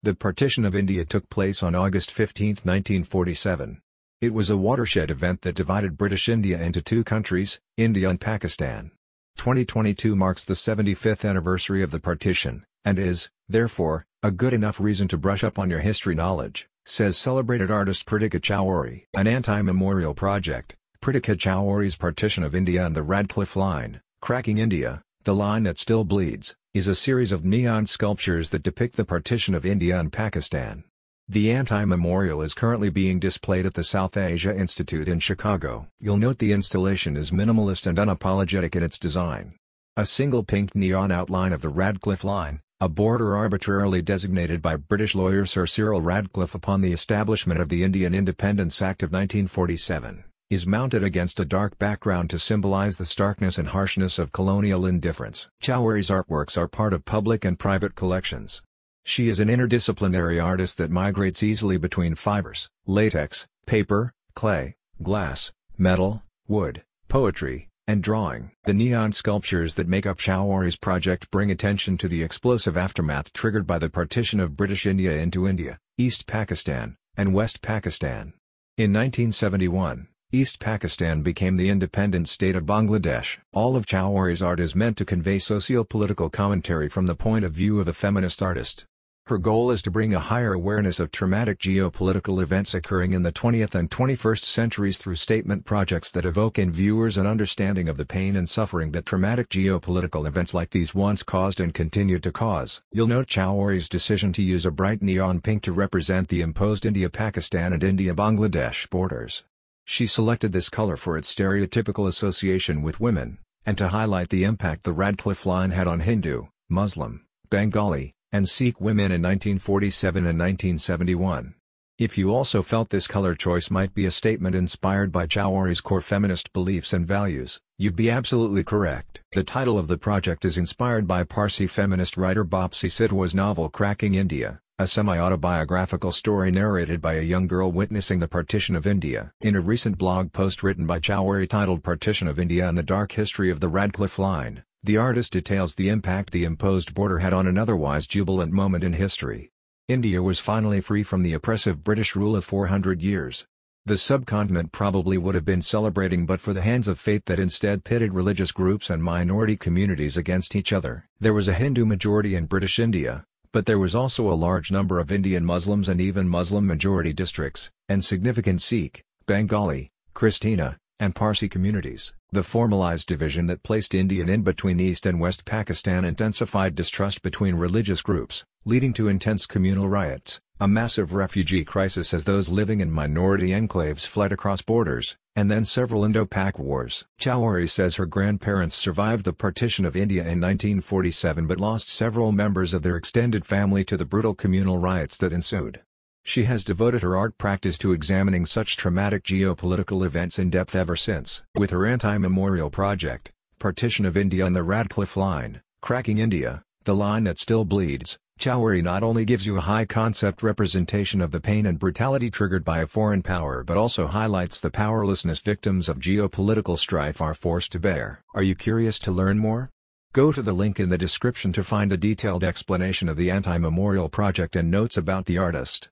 The partition of India took place on August 15, 1947. It was a watershed event that divided British India into two countries, India and Pakistan. 2022 marks the 75th anniversary of the partition, and is, therefore, a good enough reason to brush up on your history knowledge, says celebrated artist Pritika Chaudhary. An anti-memorial project, Pritika Chaudhary's Partition of India and the Radcliffe Line, Cracking India, the line that still bleeds, is a series of neon sculptures that depict the partition of India and Pakistan. The anti-memorial is currently being displayed at the South Asia Institute in Chicago. You'll note the installation is minimalist and unapologetic in its design. A single pink neon outline of the Radcliffe Line, a border arbitrarily designated by British lawyer Sir Cyril Radcliffe upon the establishment of the Indian Independence Act of 1947 is mounted against a dark background to symbolize the starkness and harshness of colonial indifference. Chaudhary's artworks are part of public and private collections. She is an interdisciplinary artist that migrates easily between fibers, latex, paper, clay, glass, metal, wood, poetry, and drawing. The neon sculptures that make up Chaudhary's project bring attention to the explosive aftermath triggered by the partition of British India into India, East Pakistan, and West Pakistan. In 1971, East Pakistan became the independent state of Bangladesh. All of Chaudhary's art is meant to convey socio-political commentary from the point of view of a feminist artist. Her goal is to bring a higher awareness of traumatic geopolitical events occurring in the 20th and 21st centuries through statement projects that evoke in viewers an understanding of the pain and suffering that traumatic geopolitical events like these once caused and continue to cause. You'll note Chaudhary's decision to use a bright neon pink to represent the imposed India-Pakistan and India-Bangladesh borders. She selected this color for its stereotypical association with women, and to highlight the impact the Radcliffe line had on Hindu, Muslim, Bengali, and Sikh women in 1947 and 1971. If you also felt this color choice might be a statement inspired by Chaudhary's core feminist beliefs and values, you'd be absolutely correct. The title of the project is inspired by Parsi feminist writer Bapsi Sidhwa's novel Cracking India, a semi-autobiographical story narrated by a young girl witnessing the partition of India. In a recent blog post written by Chaudhary titled Partition of India and the Dark History of the Radcliffe Line, the artist details the impact the imposed border had on an otherwise jubilant moment in history. India was finally free from the oppressive British rule of 400 years. The subcontinent probably would have been celebrating but for the hands of fate that instead pitted religious groups and minority communities against each other. There was a Hindu majority in British India, but there was also a large number of Indian Muslims and even Muslim-majority districts, and significant Sikh, Bengali, Christina, and Parsi communities. The formalized division that placed India in between East and West Pakistan intensified distrust between religious groups, leading to intense communal riots, a massive refugee crisis as those living in minority enclaves fled across borders, and then several Indo-Pak wars. Chaudhary says her grandparents survived the partition of India in 1947 but lost several members of their extended family to the brutal communal riots that ensued. She has devoted her art practice to examining such traumatic geopolitical events in depth ever since. With her anti-memorial project, Partition of India and the Radcliffe Line, Cracking India, the line that still bleeds, Chaudhary not only gives you a high-concept representation of the pain and brutality triggered by a foreign power but also highlights the powerlessness victims of geopolitical strife are forced to bear. Are you curious to learn more? Go to the link in the description to find a detailed explanation of the Anti-Memorial Project and notes about the artist.